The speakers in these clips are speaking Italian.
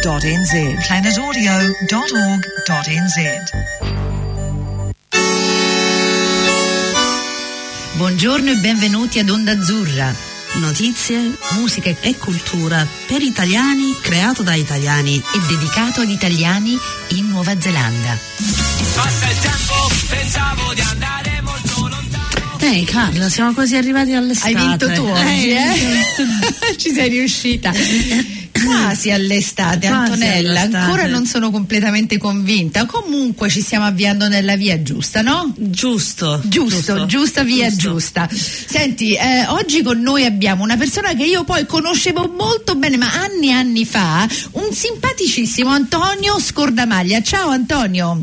planetaudio.org.nz. planetaudio.org.nz. Buongiorno e benvenuti ad Onda Azzurra. Notizie, musica e cultura per italiani, creato da italiani e dedicato ad italiani in Nuova Zelanda. Passa il tempo, pensavo di andare molto lontano. Ehi Carla, siamo quasi arrivati all'estate. Hai vinto tu oggi, eh? Ci sei riuscita. Quasi all'estate, Quasi Antonella. all'estate. Ancora non sono completamente convinta. Comunque ci stiamo avviando nella via giusta, no? Giusto. Giusto, giusta via giusto. giusta. Senti, eh, oggi con noi abbiamo una persona che io poi conoscevo molto bene, ma anni e anni fa, un simpaticissimo Antonio Scordamaglia. Ciao Antonio.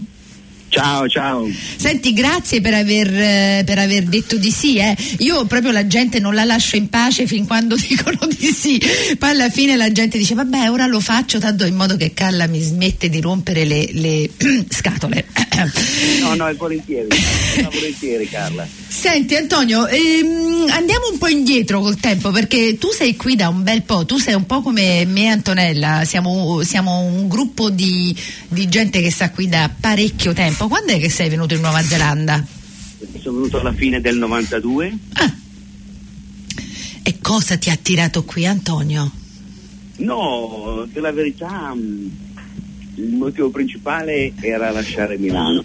Ciao, ciao. Senti, grazie per aver, eh, per aver detto di sì. eh. Io proprio la gente non la lascio in pace fin quando dicono di sì. Poi alla fine la gente dice: Vabbè, ora lo faccio, tanto in modo che Carla mi smette di rompere le, le scatole. No, no, è volentieri. No, volentieri, Carla. Senti Antonio, ehm, andiamo un po' indietro col tempo perché tu sei qui da un bel po', tu sei un po' come me e Antonella, siamo, siamo un gruppo di, di gente che sta qui da parecchio tempo. Quando è che sei venuto in Nuova Zelanda? Sono venuto alla fine del 92. Ah. E cosa ti ha tirato qui Antonio? No, per la verità mh, il motivo principale era lasciare Milano.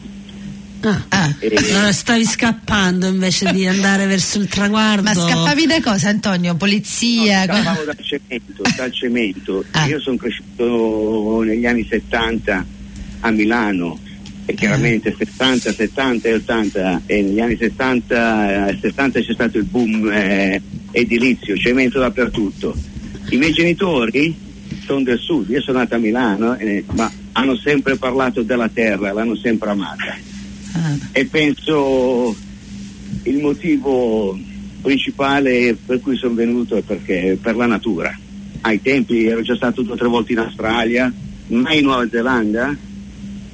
Ah. Ah. E- Allora stavi scappando invece di andare verso il traguardo. Ma scappavi da cosa Antonio? Polizia? co- Scappavo dal cemento, dal cemento. Ah. Io sono cresciuto negli anni 70 a Milano e chiaramente 70, 70 e 80 e negli anni 60, eh, 70 c'è stato il boom eh, edilizio, cemento dappertutto. I miei genitori sono del sud, io sono nato a Milano, eh, ma hanno sempre parlato della terra, l'hanno sempre amata Ah. e penso il motivo principale per cui sono venuto è perché per la natura. Ai tempi ero già stato due o tre volte in Australia, mai in Nuova Zelanda,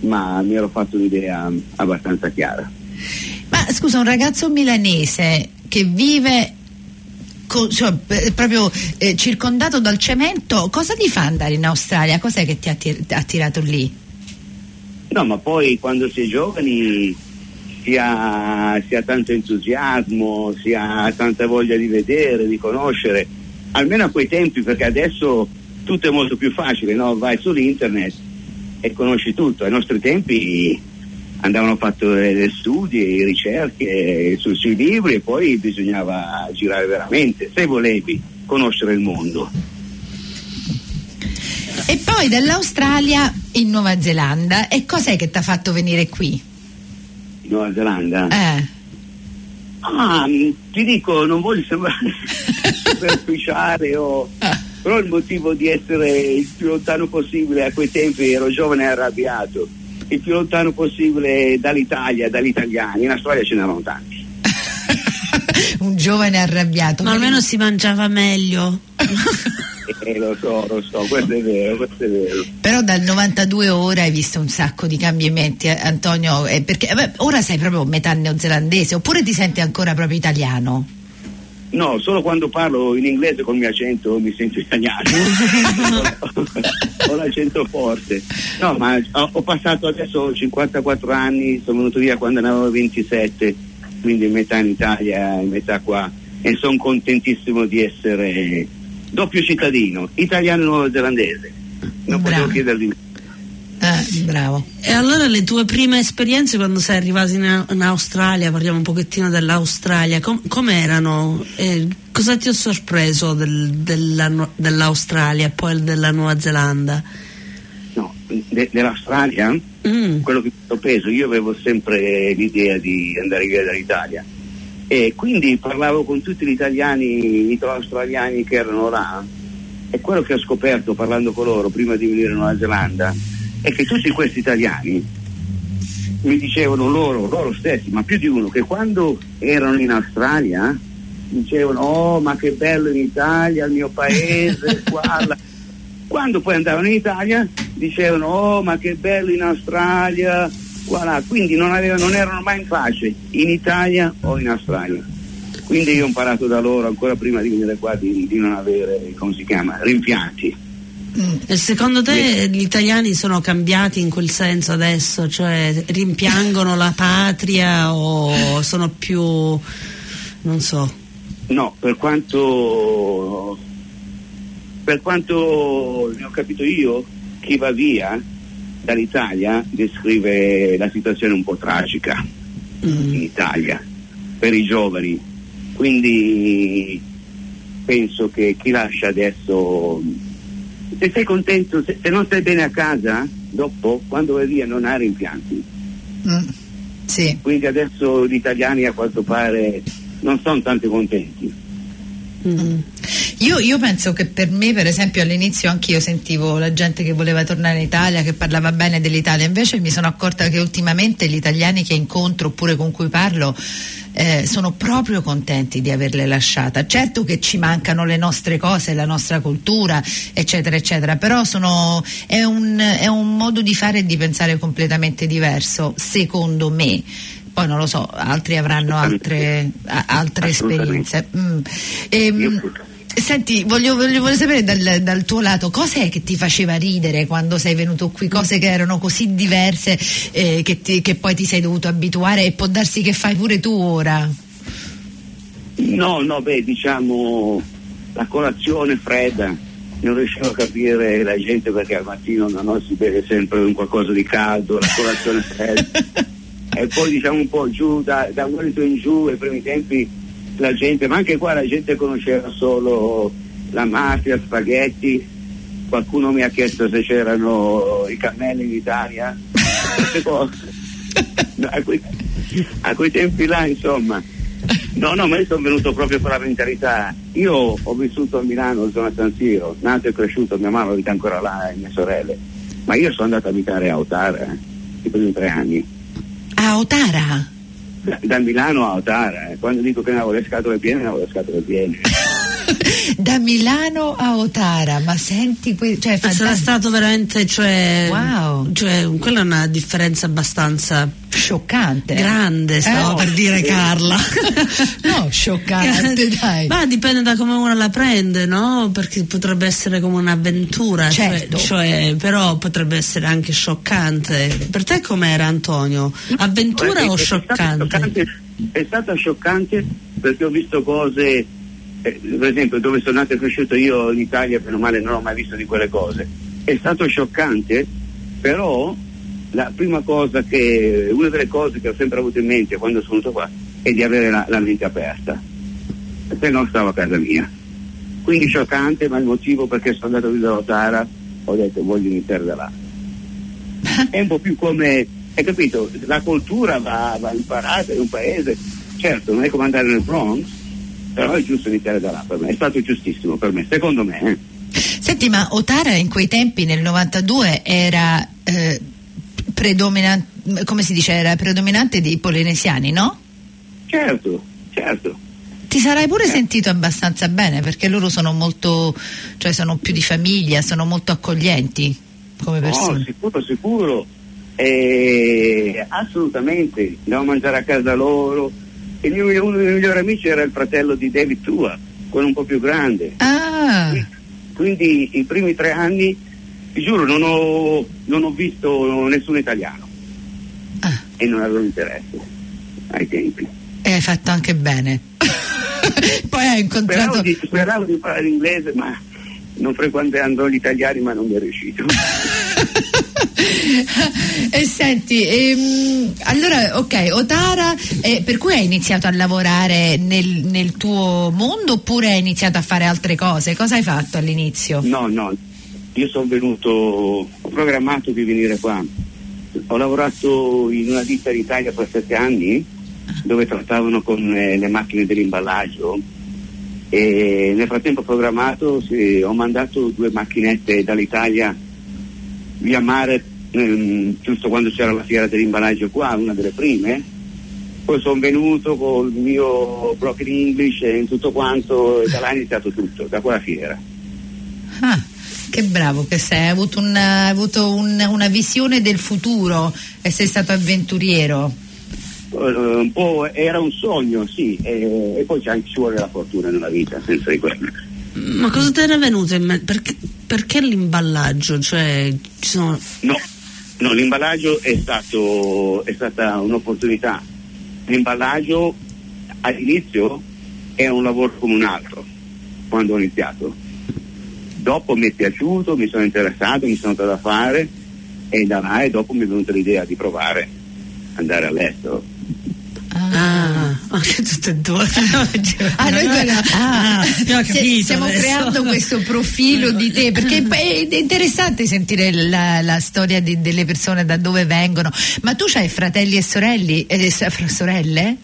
ma mi ero fatto un'idea abbastanza chiara. Ma scusa, un ragazzo milanese che vive co- cioè, eh, proprio eh, circondato dal cemento, cosa ti fa andare in Australia? Cos'è che ti ha tir- ha tirato lì? No, ma poi quando si è giovani si ha, si ha tanto entusiasmo, si ha tanta voglia di vedere, di conoscere, almeno a quei tempi, perché adesso tutto è molto più facile, no? vai sull'internet e conosci tutto. Ai nostri tempi andavano fatto degli studi, ricerche su- sui libri e poi bisognava girare veramente, se volevi conoscere il mondo. E poi dall'Australia in Nuova Zelanda. E cos'è che ti ha fatto venire qui? In Nuova Zelanda. Eh. Ah, ti dico, non voglio sembrare superficiale o... però il motivo di essere il più lontano possibile a quei tempi ero giovane e arrabbiato il più lontano possibile dall'Italia, dagli italiani in Australia ce n'erano tanti un giovane arrabbiato. Ma almeno si mangiava meglio. eh, lo so, lo so, questo è vero, questo è vero Però dal 92 ora hai visto un sacco di cambiamenti, eh, Antonio, eh, perché eh, ora sei proprio metà neozelandese, oppure ti senti ancora proprio italiano? No, solo quando parlo in inglese col mio accento mi sento italiano ho l'accento forte no, ma ho, ho passato adesso 54 anni sono venuto via quando ne avevo 27 quindi metà in Italia e metà qua e sono contentissimo di essere doppio cittadino, italiano e neozelandese. Non Bravo. potevo chiedere Ah, bravo. E allora le tue prime esperienze quando sei arrivato in, in Australia, parliamo un pochettino dell'Australia, com- com'erano? Eh, cosa ti ha sorpreso del- della dell'Australia e poi della Nuova Zelanda? No, de- dell'Australia, Mm. quello che mi ho preso, io avevo sempre l'idea di andare via dall'Italia e quindi parlavo con tutti gli italiani, italo-australiani che erano là e quello che ho scoperto parlando con loro prima di venire in Nuova Zelanda è che tutti questi italiani mi dicevano loro, loro stessi, ma più di uno, che quando erano in Australia dicevano oh ma che bello in Italia, il mio paese, qua, là." quando poi andavano in Italia dicevano oh ma che bello in Australia, qua là, quindi non, avevano, non erano mai in pace in Italia o in Australia. Quindi io ho imparato da loro ancora prima di venire qua di, di non avere, come si chiama, rimpianti. E secondo te gli italiani sono cambiati in quel senso adesso? Cioè rimpiangono la patria o sono più... non so. No, per quanto, per quanto ne ho capito io, chi va via dall'Italia descrive la situazione un po' tragica Mm. in Italia per i giovani. Quindi penso che chi lascia adesso, se sei contento, se, se non stai bene a casa, dopo, quando vai via, non hai rimpianti. Mm. Sì. Quindi adesso gli italiani a quanto pare non sono tanto contenti. Mm. Io, io penso che per me, per esempio, all'inizio anch'io sentivo la gente che voleva tornare in Italia, che parlava bene dell'Italia, invece mi sono accorta che ultimamente gli italiani che incontro oppure con cui parlo eh, sono proprio contenti di averle lasciata. Certo che ci mancano le nostre cose, la nostra cultura, eccetera, eccetera, però sono, è, un, è un modo di fare e di pensare completamente diverso, secondo me. Poi non lo so, altri avranno altre, altre esperienze. Mm. Ehm, Io- Senti, voglio, voglio- voglio sapere dal, dal tuo lato cos'è che ti faceva ridere quando sei venuto qui, cose che erano così diverse eh, che, ti- che poi ti sei dovuto abituare e può darsi che fai pure tu ora. No, no, beh, diciamo la colazione fredda, non riuscivo a capire la gente perché al mattino no, no, si beve sempre un qualcosa di caldo, la colazione fredda. e poi diciamo un po' giù, da, da Wellington in giù, ai primi tempi la gente, ma anche qua la gente conosceva solo la mafia, spaghetti, qualcuno mi ha chiesto se c'erano i cammelli in Italia, queste cose. No, a, quei, a quei tempi là insomma. No no ma io sono venuto proprio per la mentalità. Io ho vissuto a Milano zona San Siro. Nato e cresciuto mia mamma abita ancora là e mie sorelle. Ma io sono andato a abitare a Otara eh, i primi tre anni. A Otara? Da, da Milano a Otara eh. quando dico che ne avevo le scatole piene ne avevo le scatole piene da Milano a Otara, ma senti, que- cioè, Sarà fantastico. stato veramente, cioè, Wow. cioè, quella è una differenza abbastanza scioccante. grande, stavo Eh? per dire Carla. No, scioccante, dai. Ma dipende da come uno la prende, no? Perché potrebbe essere come un'avventura, cioè- Certo. cioè, però potrebbe essere anche scioccante. Per te com'era Antonio? Avventura È- o è stato scioccante? scioccante- È stata scioccante perché ho visto cose, eh, per esempio dove sono nato e cresciuto io in Italia, per male non ho mai visto di quelle cose. È stato scioccante, però la prima cosa che, una delle cose che ho sempre avuto in mente quando sono venuto qua è di avere la, la mente aperta, perché non stavo a casa mia. Quindi scioccante, ma il motivo perché sono andato a vivere a Otara, ho detto voglio iniziare da là è un po' più come, hai capito, la cultura va, va imparata in un paese, certo non è come andare nel Bronx, però è giusto iniziare da là per me, è stato giustissimo per me, secondo me. eh. Senti, ma Otara in quei tempi, nel 92, era eh, predominante, come si dice, era predominante dei polinesiani, no? Certo, certo. Ti sarai pure sentito abbastanza bene perché loro sono molto, cioè sono più di famiglia, sono molto accoglienti come No, persone. sicuro, sicuro. Eh, assolutamente, andavo a mangiare a casa loro. Il mio, uno dei miei migliori amici era il fratello di David Tua, quello un po' più grande. Ah, Quindi i primi tre anni, ti giuro, non ho, non ho visto nessun italiano ah, e non avevo interesse ai tempi. e hai fatto anche bene. Poi hai incontrato... Speravo di, speravo di imparare l'inglese, ma non frequentando gli italiani, ma non mi è riuscito. e senti, ehm, allora ok, Otara, eh, per cui hai iniziato a lavorare nel, nel tuo mondo oppure hai iniziato a fare altre cose? Cosa hai fatto all'inizio? No, no, io sono venuto, ho programmato di venire qua. Ho lavorato in una ditta in Italia per sette anni dove trattavano con eh, le macchine dell'imballaggio e nel frattempo ho programmato, sì, ho mandato due macchinette dall'Italia via mare ehm, giusto quando c'era la fiera dell'imballaggio qua, una delle prime. Poi sono venuto col mio broken English e tutto quanto e da là è iniziato tutto, da quella fiera. Ah, che bravo che sei, hai avuto, una, hai avuto un- una visione del futuro e sei stato avventuriero. Eh, un po' era un sogno, sì, e, e poi c'è anche ci vuole la fortuna nella vita, senza di quello. Ma cosa ti era venuto in mente? Perché perché l'imballaggio? Cioè, ci sono... No, no, l'imballaggio è, stato, è stata un'opportunità. L'imballaggio all'inizio era un lavoro come un altro, quando ho iniziato. Dopo mi è piaciuto, mi sono interessato, mi sono dato da fare e da là e dopo mi è venuta l'idea di provare andare all'estero. Ah, anche tutte e due. Ah, noi due- ah, abbiamo si- capito stiamo adesso. creando questo profilo di te perché è interessante sentire la, la storia di- delle persone da dove vengono ma tu hai fratelli e sorelli eh, sorelle?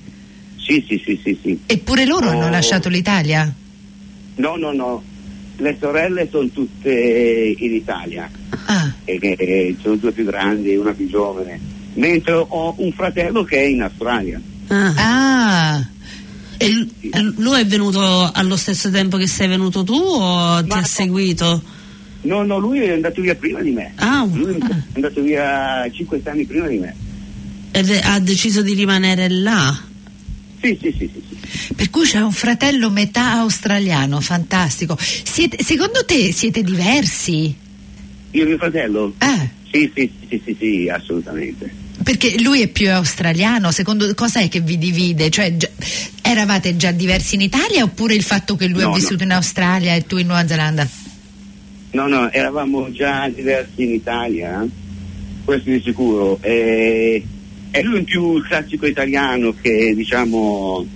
Sì, sì, sì, sì, sì. eppure loro hanno Oh. lasciato l'Italia? No, no, no. Le sorelle sono tutte in Italia. Ah, e che eh, sono due più grandi e una più giovane, mentre ho un fratello che è in Australia. Ah. ah. E lui è venuto allo stesso tempo che sei venuto tu o ti Ma ha seguito? No, no, lui è andato via prima di me. Ah, Lui è andato via 5 anni prima di me. Ed è- ha deciso di rimanere là. Sì, sì, sì, sì. sì. Per cui c'è un fratello metà australiano, fantastico. Siete- secondo te siete diversi? Io e mio fratello? Eh, Sì, sì, sì, sì, sì, assolutamente. Perché lui è più australiano, secondo cosa è che vi divide? Cioè, già- eravate già diversi in Italia oppure il fatto che lui No, ha vissuto in Australia e tu in Nuova Zelanda? No, no, eravamo già diversi in Italia, questo di sicuro. E, e lui è più il classico italiano che diciamo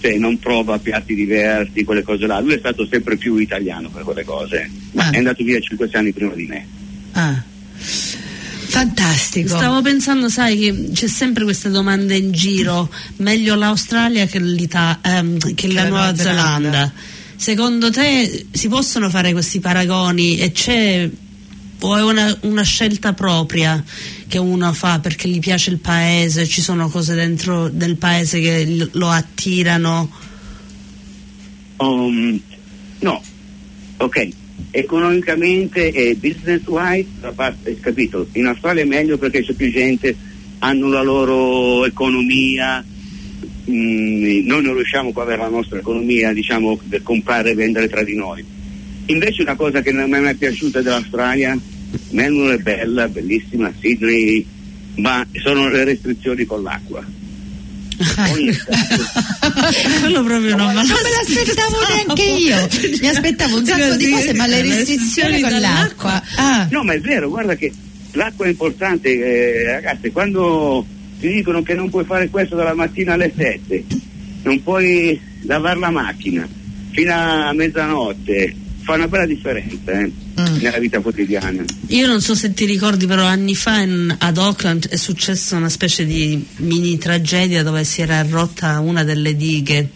cioè, non prova piatti diversi, quelle cose là. Lui è stato sempre più italiano per quelle cose, ma Ah. è andato via 5 anni prima di me. Ah. Fantastico. Stavo pensando, sai, che c'è sempre questa domanda in giro: meglio l'Australia che, l'Ita- ehm, che la Nuova Zelanda. Secondo te si possono fare questi paragoni e c'è o è una, una scelta propria che uno fa perché gli piace il paese, ci sono cose dentro del paese che lo attirano? Um, no, ok, economicamente e business wise, da parte, capito, in Australia è meglio perché c'è più gente, hanno la loro economia, mm, noi non riusciamo qua ad avere la nostra economia, diciamo, per comprare e vendere tra di noi. Invece una cosa che non mi è mai piaciuta dell'Australia, Melbourne è bella, bellissima, Sydney, ma sono le restrizioni con l'acqua. Quello proprio non, Non me l'aspettavo neanche io. Mi aspettavo un sacco di cose, ma le restrizioni con l'acqua. Ah. No, ma è vero, guarda che l'acqua è importante, eh, ragazzi, quando ti dicono che non puoi fare questo dalla mattina alle 7, non puoi lavare la macchina fino a mezzanotte, fa una bella differenza eh, Mm. nella vita quotidiana. Io non so se ti ricordi, però anni fa in- ad Auckland è successa una specie di mini tragedia dove si era rotta una delle dighe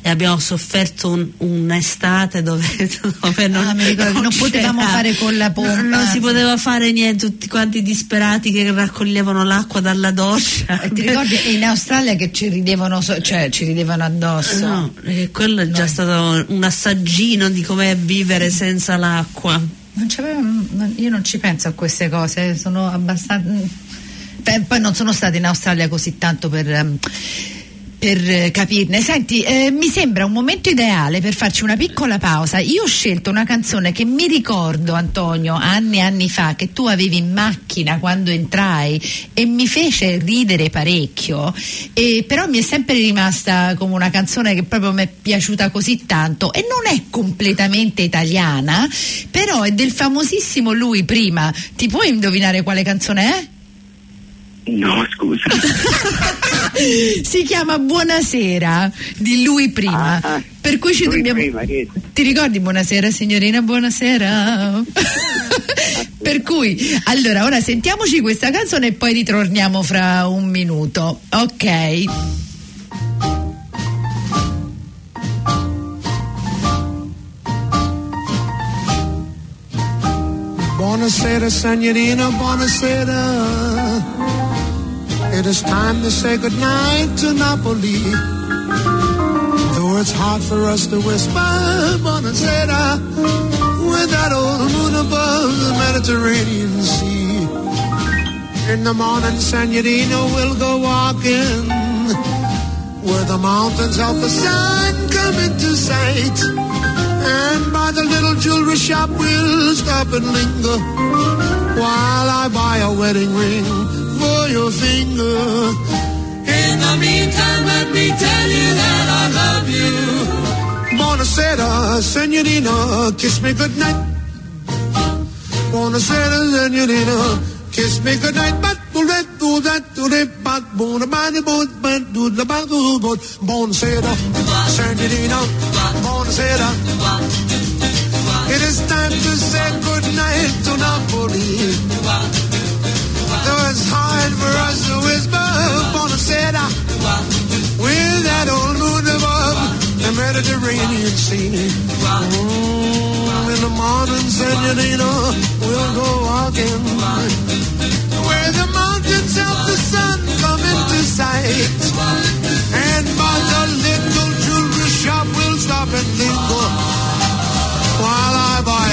e abbiamo sofferto un- un'estate dove, dove non, Ah, mi ricordo, non potevamo c'era- fare con la pompa. Non, non si poteva fare niente, tutti quanti disperati che raccoglievano l'acqua dalla doccia. E ti ricordi in Australia che ci ridevano, so- cioè ci ridevano addosso? No, quello è già stato un assaggino di com'è vivere senza l'acqua. C'avevo- non- io non ci penso a queste cose, sono abbastanza. Beh, poi non sono stata in Australia così tanto per. ehm, per eh, capirne. Senti, eh, mi sembra un momento ideale per farci una piccola pausa. Io ho scelto una canzone che mi ricordo, Antonio, anni e anni fa, che tu avevi in macchina quando entrai e mi fece ridere parecchio, e però mi è sempre rimasta come una canzone che proprio mi è piaciuta così tanto e non è completamente italiana, però è del famosissimo lui prima. Ti puoi indovinare quale canzone è? No, scusa. si chiama Buonasera di lui prima. Ah, ah. per cui ci dobbiamo. prima, yes. Ti ricordi buonasera signorina? Buonasera. per cui allora ora sentiamoci questa canzone e poi ritorniamo fra un minuto. Ok. Buonasera, signorina, buonasera. It is time to say goodnight to Napoli. Though it's hard for us to whisper, buonasera, with that old moon above the Mediterranean Sea. In the morning, signorina, we'll go walking where the mountains help the sun come into sight. And by the little jewelry shop we'll stop and linger while I buy a wedding ring for your finger. In the meantime, let me tell you that I love you. Buonasera, senorina, kiss me goodnight. Buonasera, senorina, kiss me goodnight. But do that, do that, but bona bani, bon, but do the badu, but buonasera, senorina, buonasera. It is time to say goodnight to Napoli. Though it's hard for us to whisper, buonasera, with that old moon above the Mediterranean Sea. Mm, in the morning, senorina, we'll go walking where the mountains of the sun come into sight. And by the little jewelry shop, we'll stop and linger while I buy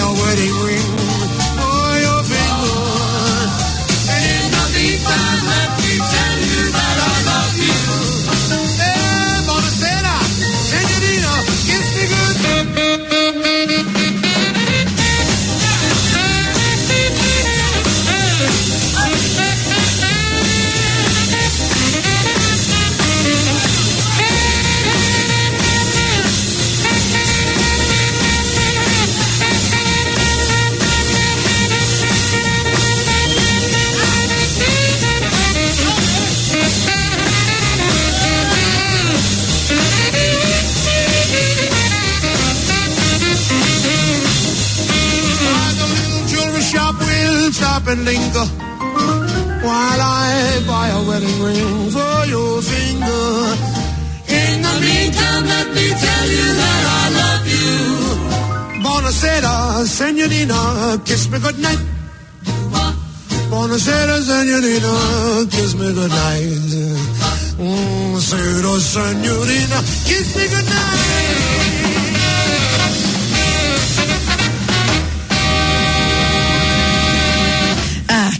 senorina, kiss me goodnight. Buonasera, senorina, kiss me goodnight. Mm, Buonasera, senorina, kiss me goodnight.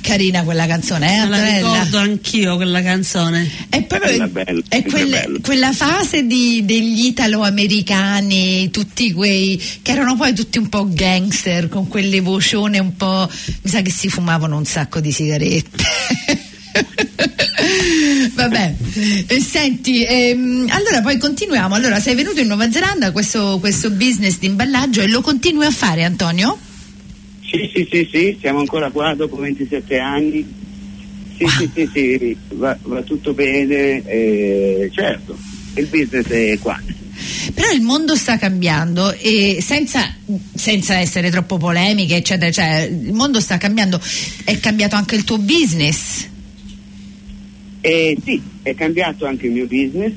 Carina quella canzone, eh, Me la Antonella? ricordo anch'io quella canzone. È proprio Bella, bella, è quelle- quella fase di- degli italo-americani, tutti quei che erano poi tutti un po' gangster, con quelle vocione un po'. mi sa che si fumavano un sacco di sigarette. Vabbè, Eh, senti, ehm, allora poi continuiamo. Allora, sei venuto in Nuova Zelanda, questo, questo business di imballaggio e lo continui a fare, Antonio? Sì, sì, sì, sì, siamo ancora qua dopo 27 anni. Sì, sì, sì, sì, va, va tutto bene, eh, certo, il business è qua. Però il mondo sta cambiando e senza, senza essere troppo polemiche, eccetera, cioè, il mondo sta cambiando. È cambiato anche il tuo business. Eh, sì, è cambiato anche il mio business,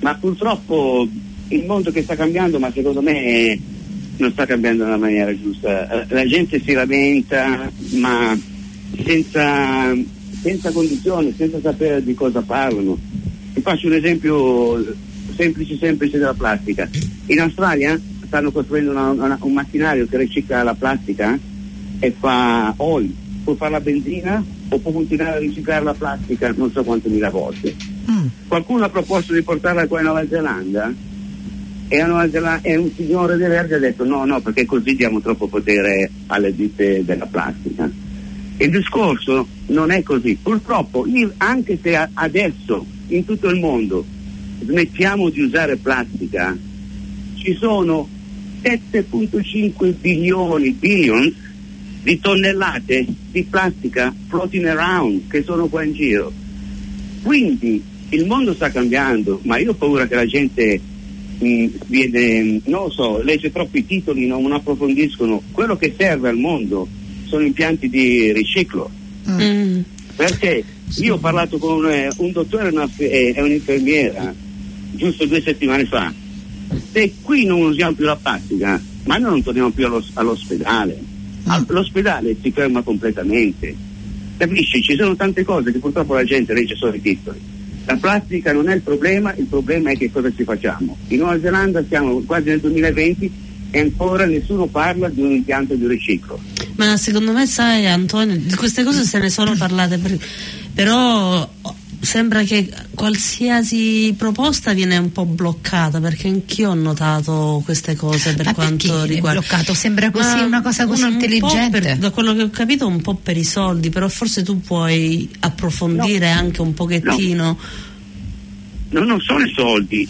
ma purtroppo il mondo che sta cambiando, ma secondo me non sta cambiando nella maniera giusta. La gente si lamenta, ma senza, senza condizioni, senza sapere di cosa parlano. Vi faccio un esempio semplice, semplice della plastica. In Australia stanno costruendo una- una- un macchinario che ricicla la plastica e fa oil, può fare la benzina o può continuare a riciclare la plastica non so quante mila volte. Mm. Qualcuno ha proposto di portarla qua in Nuova Zelanda a Nuova Zelanda, e un signore De Verde ha detto no, no, perché così diamo troppo potere alle ditte della plastica. Il discorso non è così. Purtroppo, anche se adesso in tutto il mondo smettiamo di usare plastica, ci sono 7.5 bilioni, billions di tonnellate di plastica floating around che sono qua in giro. Quindi il mondo sta cambiando, ma io ho paura che la gente mh, viene, non lo so, legge troppi titoli, non approfondiscono. Quello che serve al mondo sono impianti di riciclo. Mm. Perché io ho parlato con eh, un dottore e una- e e un'infermiera giusto due settimane fa. Se qui non usiamo più la plastica, ma noi non torniamo più allo- all'ospedale. Al- L'ospedale si ferma completamente. Capisci? Ci sono tante cose che purtroppo la gente legge solo i titoli. La plastica non è il problema, il problema è che cosa ci facciamo. In Nuova Zelanda siamo quasi nel 2020 e ancora nessuno parla di un impianto di riciclo. Ma secondo me, sai, Antonio, di queste cose se ne sono parlate, per- però sembra che qualsiasi proposta viene un po' bloccata perché anch'io ho notato queste cose per Ma quanto riguarda bloccato? Sembra così, Ma una cosa così un intelligente. per- da quello che ho capito un po' per i soldi però forse tu puoi approfondire anche un pochettino No, non sono i soldi,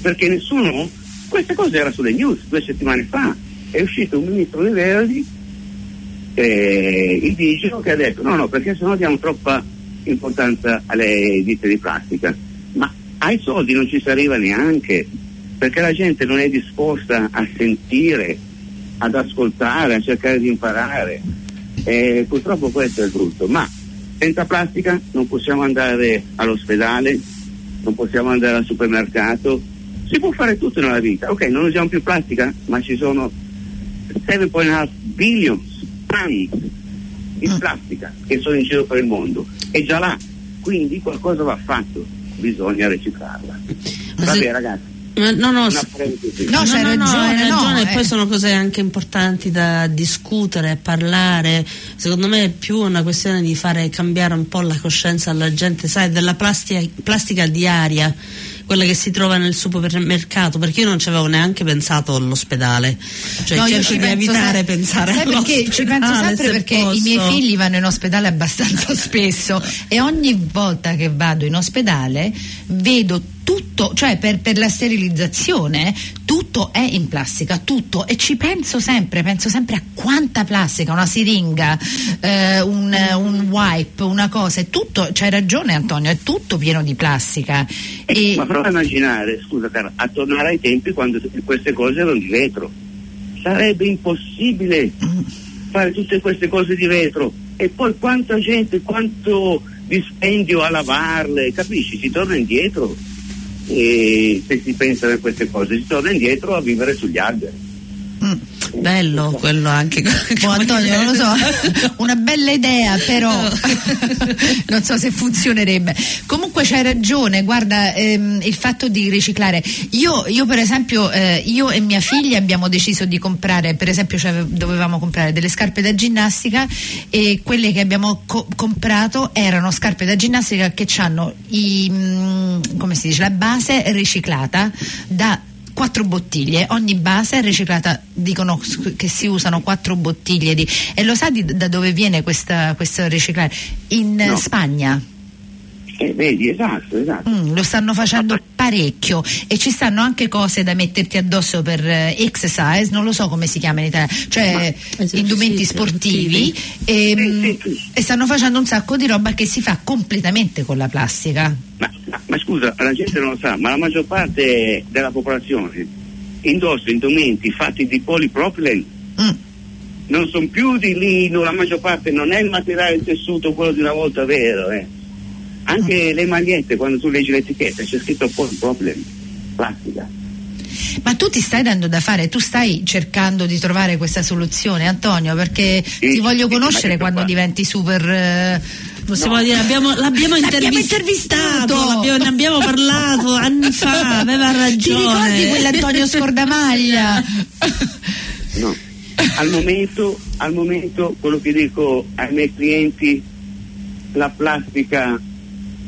perché nessuno. Queste cose era sulle news due settimane fa. È uscito un ministro dei Verdi, eh, indigeno, che ha detto: no, no, perché sennò diamo troppa importanza alle ditte di plastica. Ma ai soldi non ci si arriva neanche, perché la gente non è disposta a sentire, ad ascoltare, a cercare di imparare. Eh, purtroppo questo è brutto. Ma senza plastica non possiamo andare all'ospedale, non possiamo andare al supermercato, si può fare tutto nella vita. Ok, non usiamo più plastica, ma ci sono 7,5 billions tons di plastica che sono in giro per il mondo. È già là, quindi qualcosa va fatto, bisogna riciclarla. Vabbè se- ragazzi, Ma no, no, s-. No, c'hai no, no, ragione, hai no, ragione, e eh. poi sono cose anche importanti da discutere, parlare. Secondo me è più una questione di fare cambiare un po' la coscienza alla gente, sai, della plastica, plastica diaria, quella che si trova nel supermercato, perché io non ci avevo neanche pensato all'ospedale. Cioè No, cerco ci di evitare se- pensare sai perché ci penso all'ospedale, sempre se perché i posso. miei figli vanno in ospedale abbastanza spesso e ogni volta che vado in ospedale vedo tutto, cioè per, per la sterilizzazione tutto è in plastica, tutto e ci penso sempre, penso sempre a quanta plastica, una siringa, eh, un, un wipe, una cosa, è tutto, c'hai ragione Antonio, è tutto pieno di plastica. Eh, E, Ma prova a immaginare, scusa cara, a tornare ai tempi quando queste cose erano di vetro. Sarebbe impossibile fare tutte queste cose di vetro. E poi quanta gente, quanto dispendio a lavarle, capisci? Si torna indietro. E se si pensa a queste cose, si torna indietro a vivere sugli alberi. Mm. Bello quello anche. Oh, Antonio, non lo so, una bella idea, però non so se funzionerebbe. Comunque c'hai ragione, guarda, ehm, il fatto di riciclare. Io, io, per esempio, eh, io e mia figlia abbiamo deciso di comprare, per esempio cioè, dovevamo comprare delle scarpe da ginnastica e quelle che abbiamo co- comprato erano scarpe da ginnastica che hanno i, mm, come si dice, la base riciclata da quattro bottiglie, ogni base è riciclata, dicono che si usano quattro bottiglie di... E lo sa di- da dove viene questa, questo riciclare? In No. Spagna. Eh, vedi, esatto, esatto. Mm, lo stanno facendo parecchio e ci stanno anche cose da metterti addosso per eh, exercise, non lo so come si chiama in Italia, cioè indumenti sportivi sportivi. e, mm, Sì, sì, sì. e stanno facendo un sacco di roba che si fa completamente con la plastica. Ma, ma- ma scusa, la gente non lo sa, ma la maggior parte della popolazione indossa indumenti fatti di polipropylene, Mm. non sono più di lino, la maggior parte non è il materiale tessuto quello di una volta vero. eh. Anche le magliette, quando tu leggi l'etichetta, c'è scritto polipropylene, plastica. Ma tu ti stai dando da fare, tu stai cercando di trovare questa soluzione, Antonio, perché Sì, ti voglio conoscere quando fa? diventi super. eh, Possiamo dire, abbiamo, l'abbiamo, L'abbiamo intervistato, intervistato! l'abbiamo- ne abbiamo parlato anni fa, aveva ragione. Ti ricordi quell'Antonio Scordamaglia? No. Al momento, al momento, quello che dico ai miei clienti, la plastica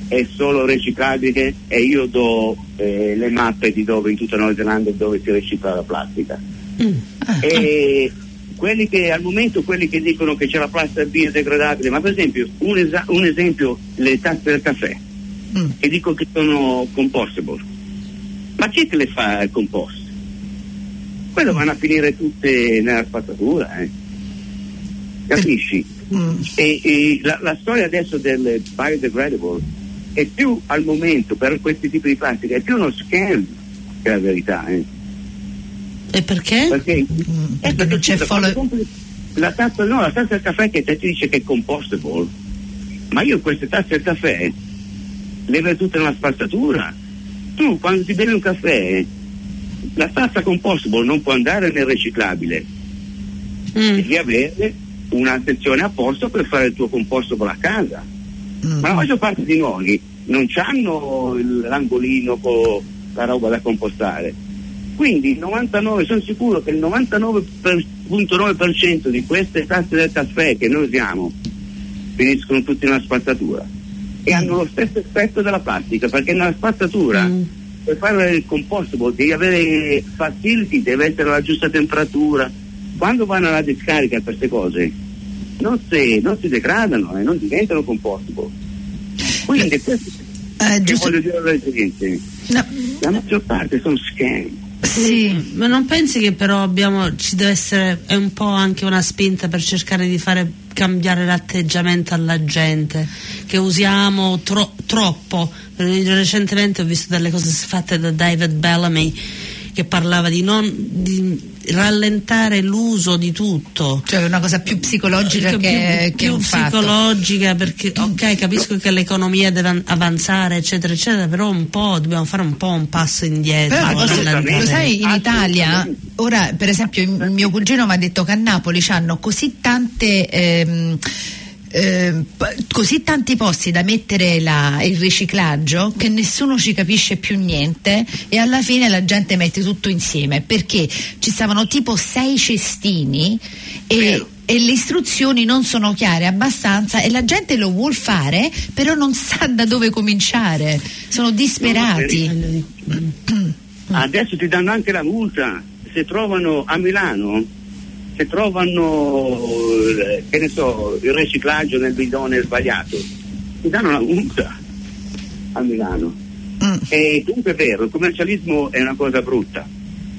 è solo riciclabile e io do eh, le mappe di dove in tutta Nuova Zelanda dove si ricicla la plastica. Mm. E quelli che al momento quelli che dicono che c'è la plastica biodegradabile, ma per esempio un, esa- un esempio le tazze del caffè Mm. che dico che sono compostable. Ma chi te le fa il compost? Quello vanno a finire tutte nella spazzatura, eh. Capisci? Mm. E, e la, la storia adesso del biodegradable è più al momento per questi tipi di plastica, è più uno scam che la verità, eh. E perché? Perché, Mm, eh, perché non c'è follow- compri la tazza, no, la tazza del caffè che te ti dice che è compostable, ma io queste tazze del caffè le vedo tutte nella spazzatura. Tu quando ti bevi un caffè, la tazza compostable non può andare nel riciclabile, Mm. devi avere una sezione a posto per fare il tuo compostable a casa. Mm. Ma la maggior parte di noi non hanno l'angolino con la roba da compostare. Quindi il 99, sono sicuro che il 99,9% di queste tazze del caffè che noi usiamo finiscono tutte nella spazzatura. e hanno lo stesso effetto della plastica perché nella spazzatura Mm. per fare il compostable devi avere facility, deve essere alla giusta temperatura. Quando vanno alla discarica queste cose non si, non si degradano e non diventano compostable. Quindi questo Eh, che giusto- voglio dire alla gente, No, la maggior parte sono scam. sì. Ma non pensi che però abbiamo, ci deve essere è un po' anche una spinta per cercare di fare cambiare l'atteggiamento alla gente, che usiamo tro- troppo. Eh, Recentemente ho visto delle cose fatte da David Bellamy che parlava di non di rallentare l'uso di tutto. Cioè una cosa più psicologica Più- che, più, che fatto. psicologica perché ok capisco che l'economia deve an- avanzare eccetera eccetera però un po' dobbiamo fare un po' un passo indietro Però lo sai, in Italia, ora per esempio il il mio cugino mi ha detto che a Napoli hanno così tante... ehm, p- così tanti posti da mettere la- il riciclaggio che nessuno ci capisce più niente e alla fine la gente mette tutto insieme perché ci stavano tipo sei cestini e, Vero. e le istruzioni non sono chiare abbastanza e la gente lo vuol fare però non sa da dove cominciare. Sono disperati. Adesso ti danno anche la multa. Se trovano a Milano, se trovano eh, che ne so, il riciclaggio nel bidone sbagliato, ti danno la multa a Milano. Mm. E comunque è vero, il commercialismo è una cosa brutta.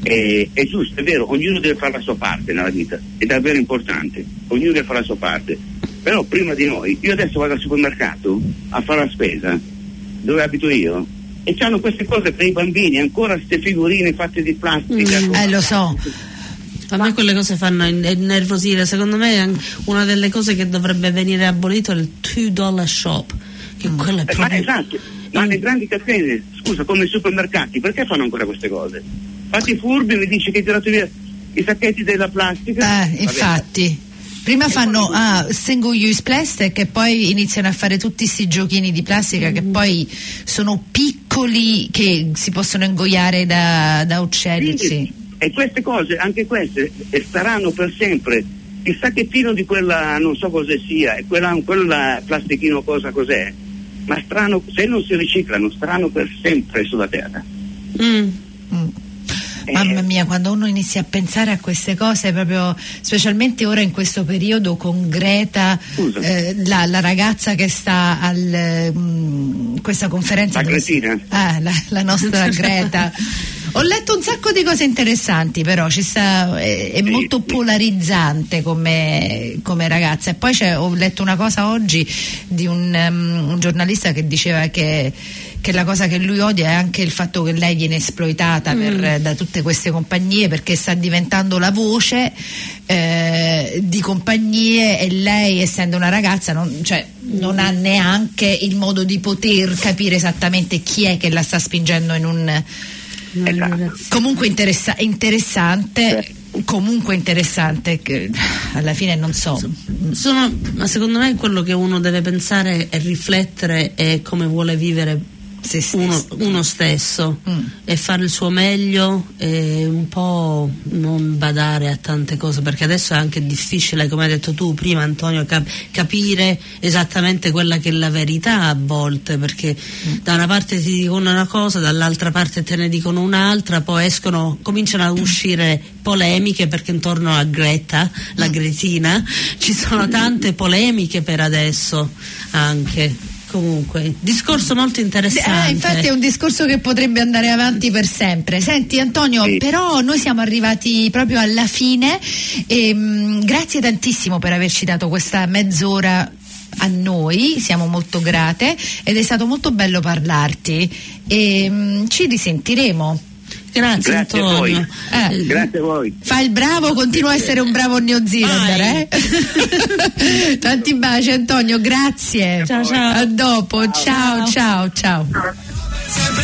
E- è giusto, è vero, ognuno deve fare la sua parte nella vita, è davvero importante, ognuno deve fare la sua parte. Però prima di noi, io adesso vado al supermercato a fare la spesa, dove abito io, e hanno queste cose per i bambini, ancora queste figurine fatte di plastica. Eh, lo so. A me quelle cose fanno in- innervosire secondo me una delle cose che dovrebbe venire abolito è il 2 dollar shop che quello è Eh, ma proprio esatto, ma le grandi catene, scusa, come i supermercati, perché fanno ancora queste cose? Fatti i furbi, mi dici che hai tirato via i sacchetti della plastica? Eh, infatti. Prima fanno ah, single use plastic e poi iniziano a fare tutti questi giochini di plastica che poi sono piccoli che si possono ingoiare da, da uccelli. Quindi, Sì. E queste cose, anche queste, eh, staranno per sempre. Il sacchettino di quella, non so cosa sia, quella, quella plastichino cosa cos'è, ma strano, se non si riciclano, staranno per sempre sulla terra. Mm. Mm. Mamma mia, quando uno inizia a pensare a queste cose, proprio specialmente ora in questo periodo con Greta, eh, la, la ragazza che sta a questa conferenza. La si- Gretina? Ah, la, la nostra Greta. Ho letto un sacco di cose interessanti, però ci sta, è, è Sì, molto sì. polarizzante come, come ragazza. E poi c'è- ho letto una cosa oggi di un, um, un giornalista che diceva che, che la cosa che lui odia è anche il fatto che lei viene esploitata per- da tutte queste compagnie perché sta diventando la voce eh, di compagnie e lei essendo una ragazza non, cioè, non ha neanche il modo di poter capire esattamente chi è che la sta spingendo in un Esatto. comunque interessa- interessante comunque interessante che alla fine non so. Sono- ma secondo me quello che uno deve pensare e riflettere è come vuole vivere uno, stesso. uno stesso Mm. e fare il suo meglio e un po' non badare a tante cose perché adesso è anche difficile come hai detto tu prima Antonio cap- capire esattamente quella che è la verità a volte perché da una parte ti dicono una cosa dall'altra parte te ne dicono un'altra poi escono cominciano a uscire polemiche perché intorno a Greta la Gretina ci sono tante polemiche per adesso anche comunque discorso molto interessante Eh, infatti è un discorso che potrebbe andare avanti per sempre. Senti Antonio, Sì. però noi siamo arrivati proprio alla fine e mh, grazie tantissimo per averci dato questa mezz'ora a noi, siamo molto grate ed è stato molto bello parlarti e mh, ci risentiremo. Grazie, Grazie a voi. Antonio. Eh. Grazie a voi. Fai il bravo, continua a essere un bravo Neo Zilender, eh? Tanti baci Antonio, grazie. Ciao, ciao. A dopo, ciao, ciao, ciao. Sempre